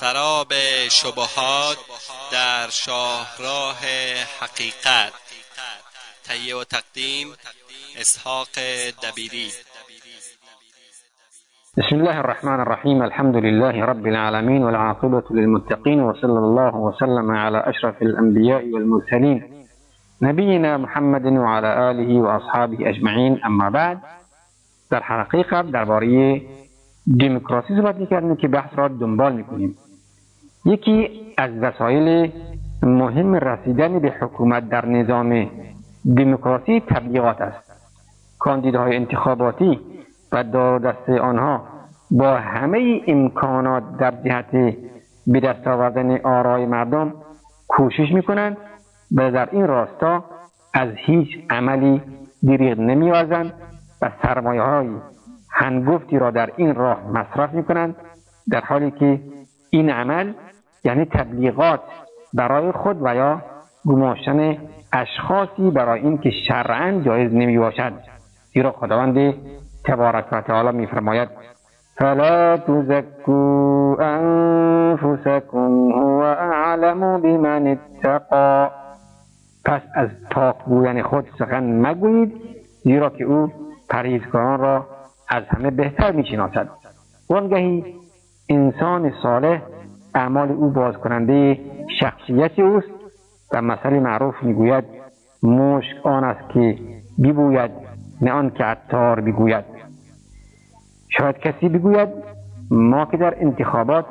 سراب شبهات در شاهراه حقیقت. تهیه و تقدیم اسحاق دبیری. بسم الله الرحمن الرحيم الحمد لله رب العالمين والعاقبة للمتقين وصلى الله وسلم على أشرف الأنبياء والمرسلين نبينا محمد وعلى آله وأصحابه أجمعين أما بعد در حلقه قبل درباره دموکراسی صحبت می‌کردیم که بحث را دنبال می‌کنیم. یکی از وسایل مهم رسیدن به حکومت در نظام دموکراسی تبلیغات است. کاندیداهای انتخاباتی و دار دست آنها با همه امکانات در جهت به دست آوردن آرای مردم کوشش می‌کنند و در این راستا از هیچ عملی دریغ نمیورزند و سرمایه های هنگفتی را در این راه مصرف می کنند در حالی که این عمل یعنی تبلیغات برای خود و یا گماشتن اشخاصی برای اینکه شرعا جایز نمی باشد زیرا خداوند تبارک و تعالی میفرماید فلا تزکو انفسکم هو اعلم بمن اتقا. پس از پاک بودن خود سخن مگویید زیرا که او پرهیزکاران را از همه بهتر می‌شناسد. وانگهی انسان صالح اعمال او باز کننده شخصیت اوست و مثل معروف می‌گوید مشک آن است که ببوید نه آن که عطار بگوید شاید کسی بگوید ما که در انتخابات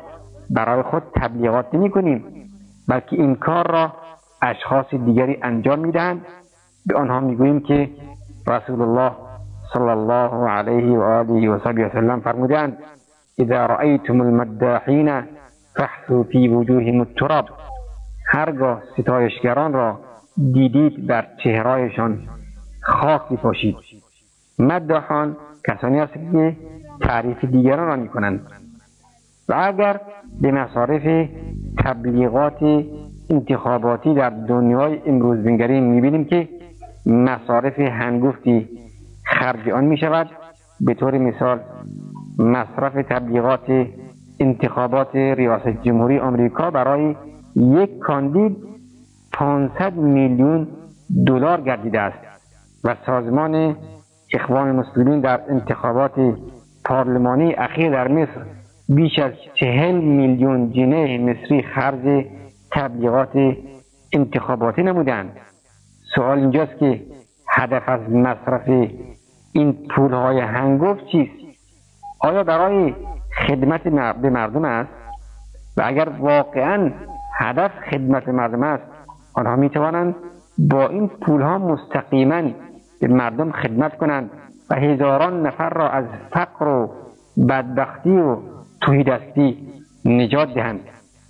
برای خود تبلیغات نمی کنیم بلکه این کار را اشخاص دیگری انجام می‌دهند. به آنها می‌گوییم که رسول الله صلی الله علیه و آله و وسلم فرمودند اذا رأیتم المداحین فحثوا فی وجوههم التراب. هرگاه ستایشگران را دیدید بر چهرهایشان خاک بپاشید مداحان کسانی هستند که تعریف دیگران را می‌کنند. و اگر به مصارف تبلیغات انتخاباتی در دنیای امروز بنگریم می‌بینیم که مصارف هنگفتی خرج آن می شود به طور مثال مصرف تبلیغات انتخابات ریاست جمهوری آمریکا برای یک کاندید 500 میلیون دلار گردیده است و سازمان اخوان مسلمین در انتخابات پارلمانی اخیر در مصر بیش از چهل میلیون جنه مصری خرج تبلیغات انتخاباتی نمودند. سوال اینجاست که هدف از مصرف این پولهای هنگفت چیست؟ آیا برای خدمت به مردم است. و اگر واقعا هدف خدمت مردم است آنها می توانند با این پولها مستقیما به مردم خدمت کنند و هزاران نفر را از فقر و بدبختی و توهیدستی نجات دهند.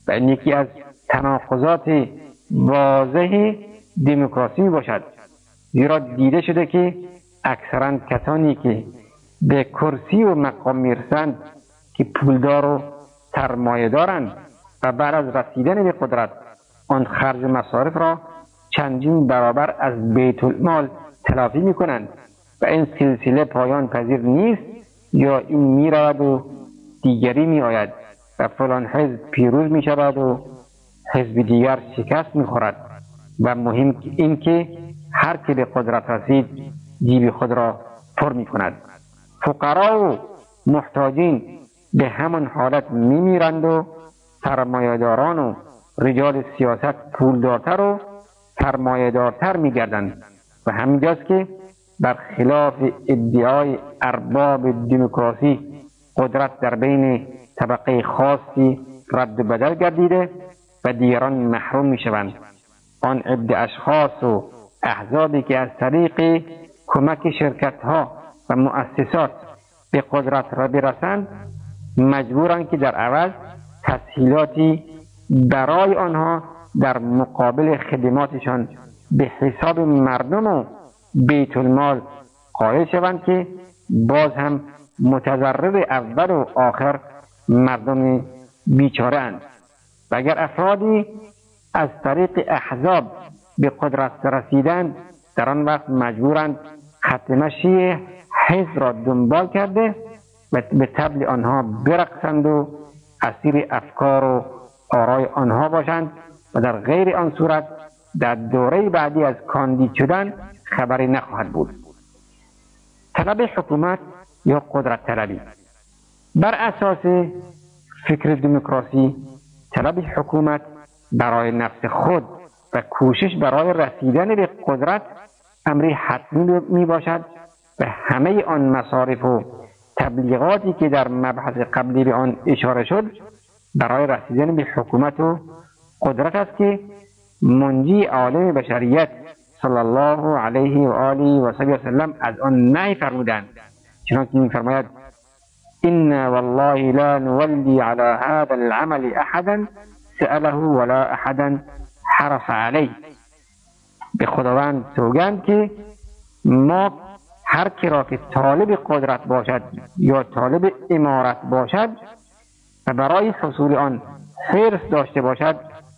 و این یکی از تناقضات واضح دموکراسی باشد. زیرا دیده شده که اکثرا کسانی که به کرسی و مقام می‌رسند که پولدار و سرمایه دارند و بعد از رسیدن به قدرت آن خرج مصارف را چندین برابر از بیت المال تلافی می کنند و این سلسله پایان پذیر نیست یا این می رود و دیگری می آید و فلان حزب پیروز می شود و حزب دیگر شکست می خورد و مهم این که هر که به قدرت رسید جیب خود را پر می کند فقرا و محتاجین به همان حالت می میرند و سرمایهداران و رجال سیاست پولدارتر و سرمایهدارتر می گردند و همینجاست که خلاف ادعای ارباب دموکراسی قدرت در بین طبقه خاصی رد بدل گردیده و دیگران محروم می شوند آن عده اشخاص و احزابی که از طریق کمک شرکت ها و مؤسسات به قدرت را برسند مجبورند که در عوض تسهیلاتی برای آنها در مقابل خدماتشان به حساب مردم و بیت المال قائل شوند که باز هم متضرر اول و آخر مردم بیچاره اند و اگر افرادی از طریق احزاب به قدرت رسیدند در آن وقت مجبورند خط مشی حزب را دنبال کرده و به تبل آنها برقصند و اسیر افکار و آرای آنها باشند و در غیر آن صورت در دوره بعدی از کاندید شدن خبری نخواهد بود. طلب حکومت یا قدرت طلبی؟ بر اساس فکر دموکراسی طلب حکومت برای نفس خود و کوشش برای رسیدن به قدرت امری حتمی می باشد و همه آن مصارف و تبلیغاتی که در مبحث قبلی به آن اشاره شد برای رسیدن به حکومت و قدرت است که منجی عالم بشریت صلی الله علیه و آله و سلم از آن نهی فرمودند. چنانکه میفرماید إن والله لا نولي على هذا العمل أحدا سأله ولا أحدا حرف عليه. به خداوند سوگند که ما هر کی را که طالب قدرت باشد یا طالب امارت باشد و برای حصول آن داشته باشد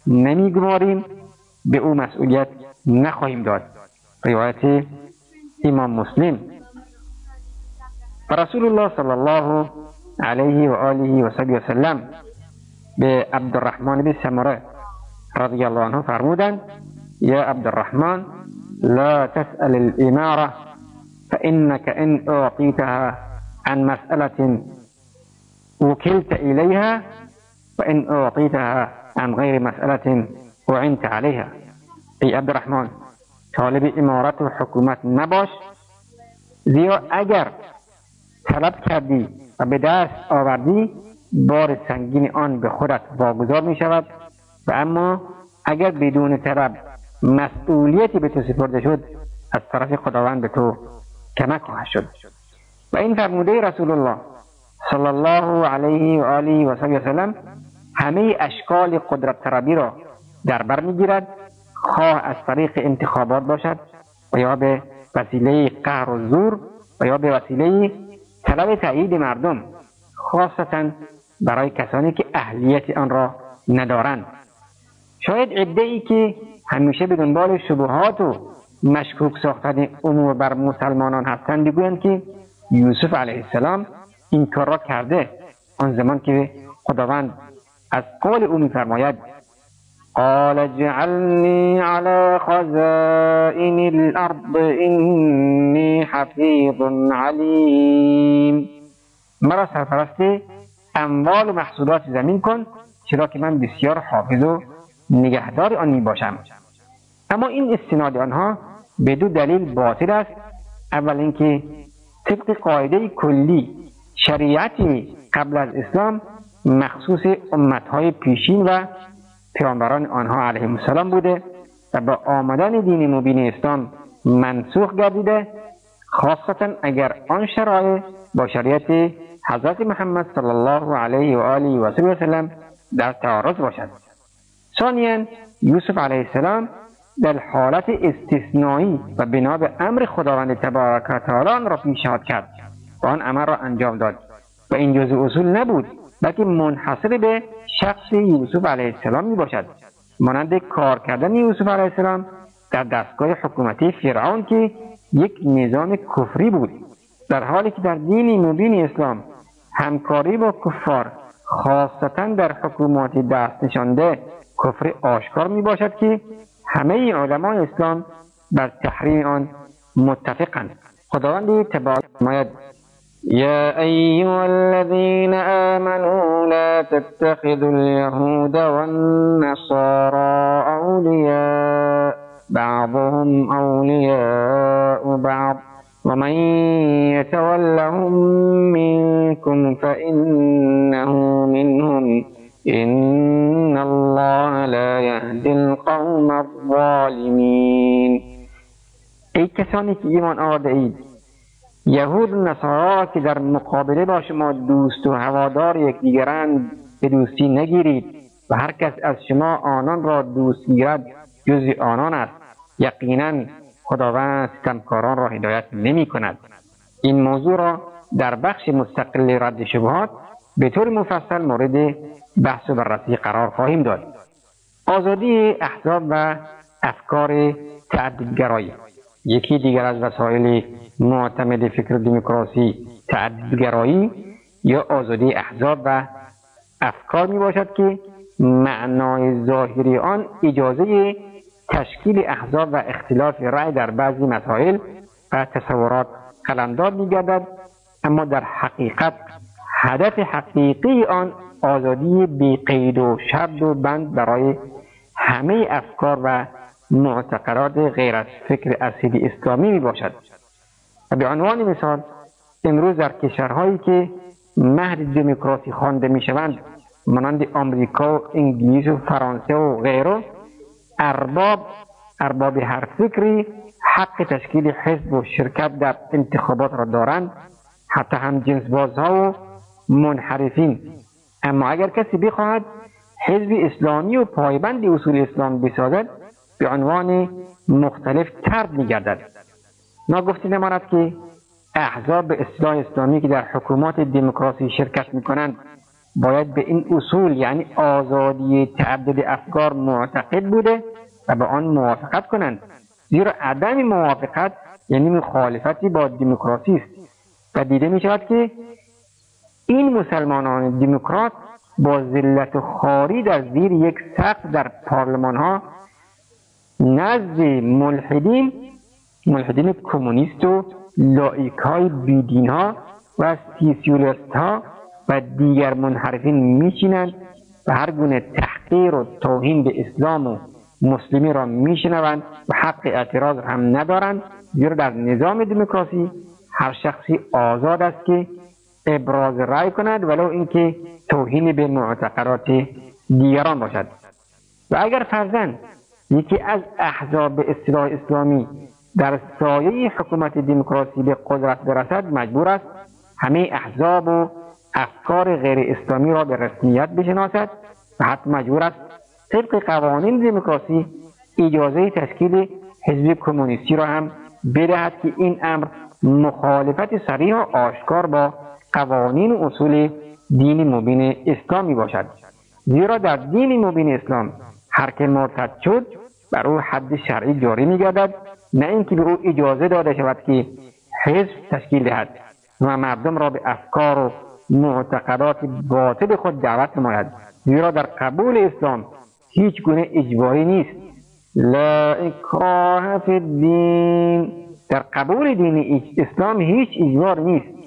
نمیگماریم. به او مسئولیت نخواهیم داد. روایت امام مسلم. رسول الله صلی الله علیه و آله و وسلم به عبدالرحمن بن سمره رضی الله عنه فرمودند یا عبدالرحمن لا تسأل الإمارة فإنك إن أعطيتها عن مسألة وكلت إليها وإن أعطيتها عن غير مسألة وعنت عليها. ای عبدالرحمن طالب امارت و حکومت نباش. زیرا اگر طلب کردی و به دست آوردی بار سنگین آن به خودت واگذار می شود و اما اگر بدون طلب مسئولیتی به تو سپرده شد از طرف خداوند به تو کمک خواهد شد. و این فرموده رسول الله صلی الله علیه و آله و سلم همه اشکال قدرت طلبی را در بر می‌گیرد خواه از طریق انتخابات باشد و یا به وسیله قهر و زور و یا به وسیله طلب تایید مردم خاصتا برای کسانی که اهلیت آن را ندارند. شاید عده ای که همیشه به دنبال شبهات و مشکوک ساختن امور بر مسلمانان هستند. بگویند که یوسف علیه السلام این کار را کرده. آن زمان که خداوند از قول او میفرماید قال اجعلني على خزائن الارض اینی حفیظ علیم. مرا سرپرست اموال و محصولات زمین کن چرا که من بسیار حافظ و نگهدار آن می باشم. اما این استناد آنها به دو دلیل باطل است. اول اینکه طبق قاعده کلی شریعتی قبل از اسلام مخصوص امتهای پیشین و پیامبران آنها علیهم السلام بوده و با آمدن دین مبین اسلام منسوخ گردیده خاصتا اگر آن شرایع با شریعت حضرت محمد صلی الله علیه و آله و سلم در تعارض باشد. ثانیا یوسف علیه السلام در حالت استثنایی و بنا به امر خداوند تبارک و تعالی را پیشنهاد کرد. و آن امر را انجام داد. و این جزء اصول نبود بلکه منحصر به شخص یوسف علیه السلام می باشد مانند کار کردن یوسف علیه السلام در دستگاه حکومتی فرعون که یک نظام کفری بود. در حالی که در دین مبین اسلام همکاری با کفار خاصتا در حکومات دست نشانده کفر آشکار می باشد که همه علمای اسلام بر تحریم آن متفقند. خداوند تبارک فرماید يا أيها الذين آمنوا لا تتخذوا اليهود والنصارى أولياء بعضهم أولياء بعض. ومن يتولهم منكم فإنه منهم. إن الله لا يهدي القوم الظالمين ای کسانی که ایمان آورده اید یهود و نصارا که در مقابله با شما دوست و هوادار یکدیگرند به دوستی نگیرید و هر کس از شما آنان را دوست گیرد جز آنان است یقینا خداوند ستمکاران را هدایت نمی کند این موضوع را در بخش مستقل رد شبهات به طور مفصل مورد بحث و بررسی قرار خواهیم داد. آزادی احزاب و افکار تعددگرایی یکی دیگر از وسایل معتمد فکر دموکراسی تعددگرایی یا آزادی احزاب و افکار می باشد که معنای ظاهری آن اجازه تشکیل احزاب و اختلاف رأی در بعضی مسائل و تصورات قلمداد میگردد اما در حقیقت هدف حقیقی آن آزادی بی قید و شرط و بند برای همه افکار و معتقدات غیر از فکر اصیل اسلامی می باشد. و به عنوان مثال امروز در کشورهایی که مهد دموکراسی خوانده می شوند مانند آمریکا و انگلیس و فرانسه و غیره ارباب ارباب هر فکری حق تشکیل حزب و شرکت در انتخابات را دارند. حتی هم جنس بازها و منحرفین. اما اگر کسی بخواهد حزب اسلامی و پایبند اصول اسلام بسازد به عنوان مختلف ترد میگردد. ما گفته نماند که احزاب اصلاح اسلامی که در حکومات دموکراسی شرکت می‌کنند باید به این اصول یعنی آزادی تعدد افکار معتقد بوده و به آن موافقت کنند. زیرا عدم موافقت یعنی مخالفتی با دموکراسی است. و دیده می شود که این مسلمانان دموکرات با ذلت و خاری در زیر یک سقف در پارلمان ها نزد ملحدین ملحدین کمونیست و لایک های بیدین ها و سیسیولست ها و دیگر منحرفین میشینند و هر گونه تحقیر و توهین به اسلام و مسلمی را میشنوند و حق اعتراض هم ندارند. زیرا در نظام دموکراسی هر شخصی آزاد است که ابراز رأی کند ولو اینکه توهین به معتقدات دیگران باشد. و اگر فرزن یکی از احزاب اصلاح اسلامی در سایه حکومت دموکراسی به قدرت برسد مجبور است همه احزاب و افکار غیر اسلامی را به رسمیت بشناسد و حتی مجبور است طبق قوانین دموکراسی اجازه تشکیل حزب کمونیستی را هم بدهد که این امر مخالفت صریح و آشکار با قوانین و اصول دین مبین اسلامی باشد. زیرا در دین مبین اسلام هر که مرتد شد بر او حد شرعی جاری میگردد نه اینکه به او اجازه داده شود که حزب تشکیل دهد و مردم را به افکار و معتقدات باطل خود دعوت نماید. زیرا در قبول اسلام هیچ گونه اجباری نیست. لا اکراه فی الدین. در قبول دین اسلام هیچ اجبار نیست.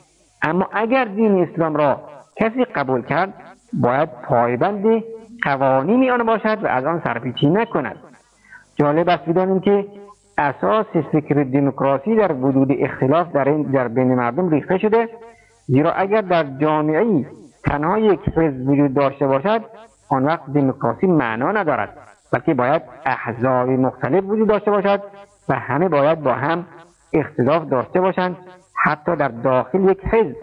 اما اگر دین اسلام را کسی قبول کرد باید پایبند قوانین آن باشد و از آن سرپیچی نکند. جالب است بدانیم که اساس فکر دموکراسی در وجود اختلاف در, در بین مردم ریخته شده زیرا اگر در جامعه تنها یک حزب وجود داشته باشد آن وقت دموکراسی معنا ندارد بلکه باید احزاب مختلف وجود داشته باشد و همه باید با هم اختلاف داشته باشند. حتی در داخل یک حزب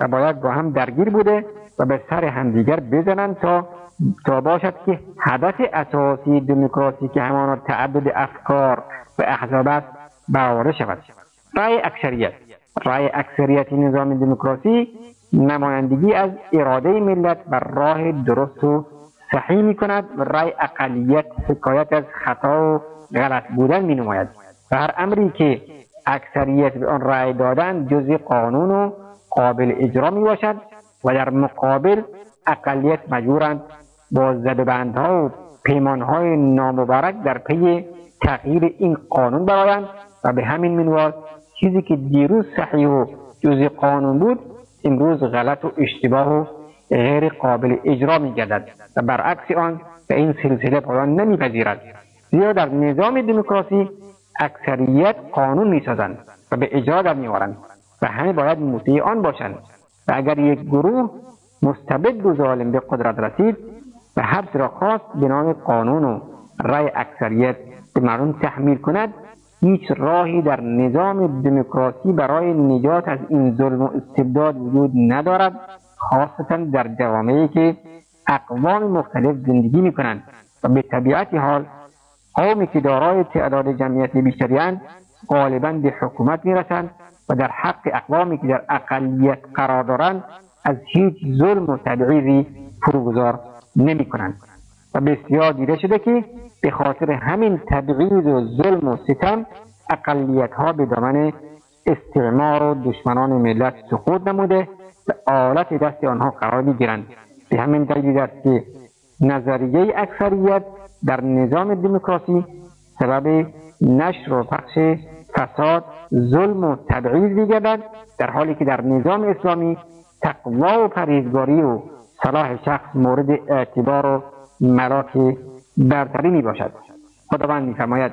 و باید با هم درگیر بوده و به سر همدیگر بزنند تا تا باشد که هدف اساسی دموکراسی که همانا تعدد افکار و احزاب است برآورده شود. رأی اکثریت. رأی اکثریت نظام دموکراسی نمایندگی از اراده ملت و راه درست و صحیح می کند و رأی اقلیت حکایت از خطا و غلط بودن می نماید و هر امری که اکثریت به آن رأی دادن جزی قانون و قابل اجرا می باشد و در مقابل اقلیت مجبورند با زدبندها و پیمانهای نامبرک در پی تغییر این قانون برایند و به همین منوال چیزی که دیروز صحیح و جزی قانون بود امروز غلط و اشتباه و غیر قابل اجرا می گردد و برعکس آن به این سلسله پایان نمیپذیرد. زیرا در نظام دموکراسی اکثریت قانون می‌سازند و به اجرا در میآورند و همه باید مطیع آن باشند و اگر یک گروه مستبد و ظالم به قدرت رسید و حبس را خواست به نام قانون و رأی اکثریت به مردم تحمیل کند هیچ راهی در نظام دموکراسی برای نجات از این ظلم و استبداد وجود ندارد خاصتا در جوامعی که اقوام مختلف زندگی می کنند و به طبیعت حال قومی که دارای تعداد جمعیت بیشتریاند غالبا به حکومت می‌رسند و در حق اقوامی که در اقلیت قرار دارند از هیچ ظلم و تبعیضی فروگذار نمی کنند و بسیار دیده شده که به خاطر همین تبعیض و ظلم و ستم اقلیت ها به دامن استعمار و دشمنان ملت سقوط نموده و آلت دست آنها قرار می گیرند به همین دلیل است که نظریه اکثریت در نظام دموکراسی سبب نشر و پخش فساد ظلم و تبعیض میگردد در حالی که در نظام اسلامی تقوا و پرهیزگاری و صلاح شخص مورد اعتبار و ملاک برتری می باشد خداوند میفرماید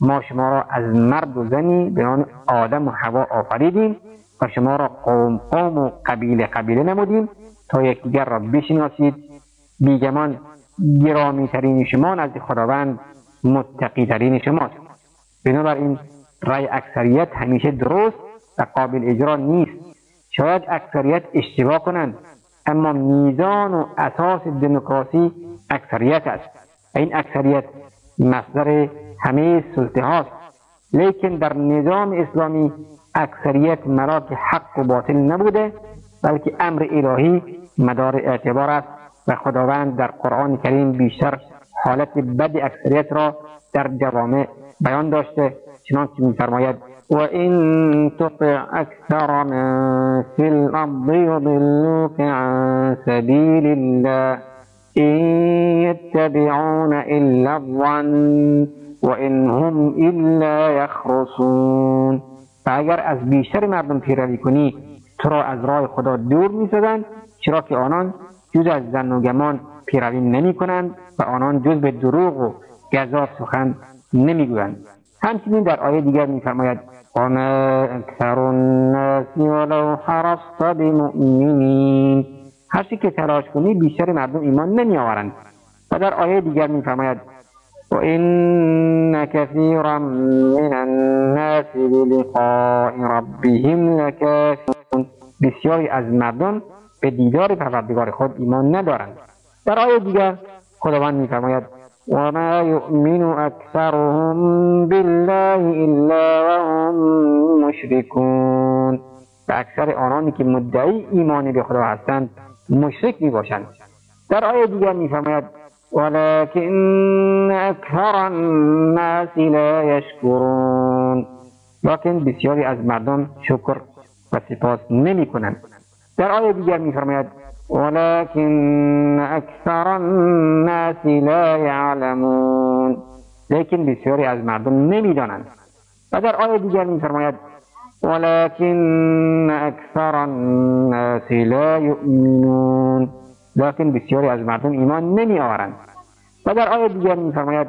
ما شما را از مرد و زنی به نام آدم و هوا آفریدیم و شما را قوم قوم و قبیله قبیله نمودیم تا یکدیگر را بشناسید. بیگمان گرامی ترین شما نزد خداوند متقی ترین شماست. بنابراین رای اکثریت همیشه درست و قابل اجرا نیست. شاید اکثریت اشتباه کنند اما میزان و اساس دموکراسی اکثریت است. این اکثریت مصدر همه سلطه هاست لیکن در نظام اسلامی اکثریت مراک حق و باطل نبوده بلکه امر الهی مدار اعتبار است و خداوند در قرآن کریم بیشتر حالت بد اکثریت را در جوامع بیان داشته. چنانچه میفرماید و این تطع اکثر من فی الارض یضلوک عن سبیل الله این یتبعون الا الظن. و این هم الا یخرسون و اگر از بیشتر مردم پیروی کنی تو را از راه خدا دور می‌سازند چرا که آنان جز از زن و گمان پیروی نمی کنند و آنان جز به دروغ و گذاف سخن نمی‌گویند. همچنین در آیه دیگر میفرماید وما اکثر الناس ولو حرصت بمؤمنین هرچی که تلاش کنی بیشتر مردم ایمان نمی آورند و در آیه دیگر میفرماید وإن كثيرا من الناس بلقاء ربهم لكافرون. بسیاری از مردم به دیدار پروردگار خود ایمان ندارند. در آیه دیگر خداوند میفرماید وما يؤمن أكثرهم بالله إلا وهم مشركون و اکثر آنانی که مدعی ایمان به خدا هستند مشرک می باشند در آیه دیگر میفرماید ولكن اکثر الناس لا یشکرون. لکن بسیاری از مردم شکر و سپاس نمی کنند. در آیه دیگر میفرماید ولكن اکثر الناس لا یعلمون. لیکن بسیاری از مردم نمی‌دانند و در آیه دیگر میفرماید ولكن اکثر الناس لا یؤمنون. لیکن بسیاری از مردم ایمان نمی آورند و در آیه دیگر می فرماید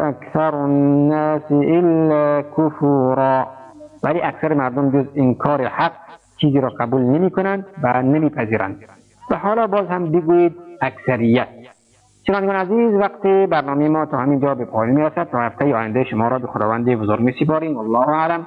اکثر الناس الا کفورا. ولی اکثر مردم جز انکار حق چیزی را قبول نمی کنند و نمی پذیرند و حالا باز هم بگویید اکثریت. چنانگان عزیز وقت برنامه ما تا همین جا به پایان می‌رسد تا هفته آینده شما را به خداوند بزرگ می سپاریم والله اعلم.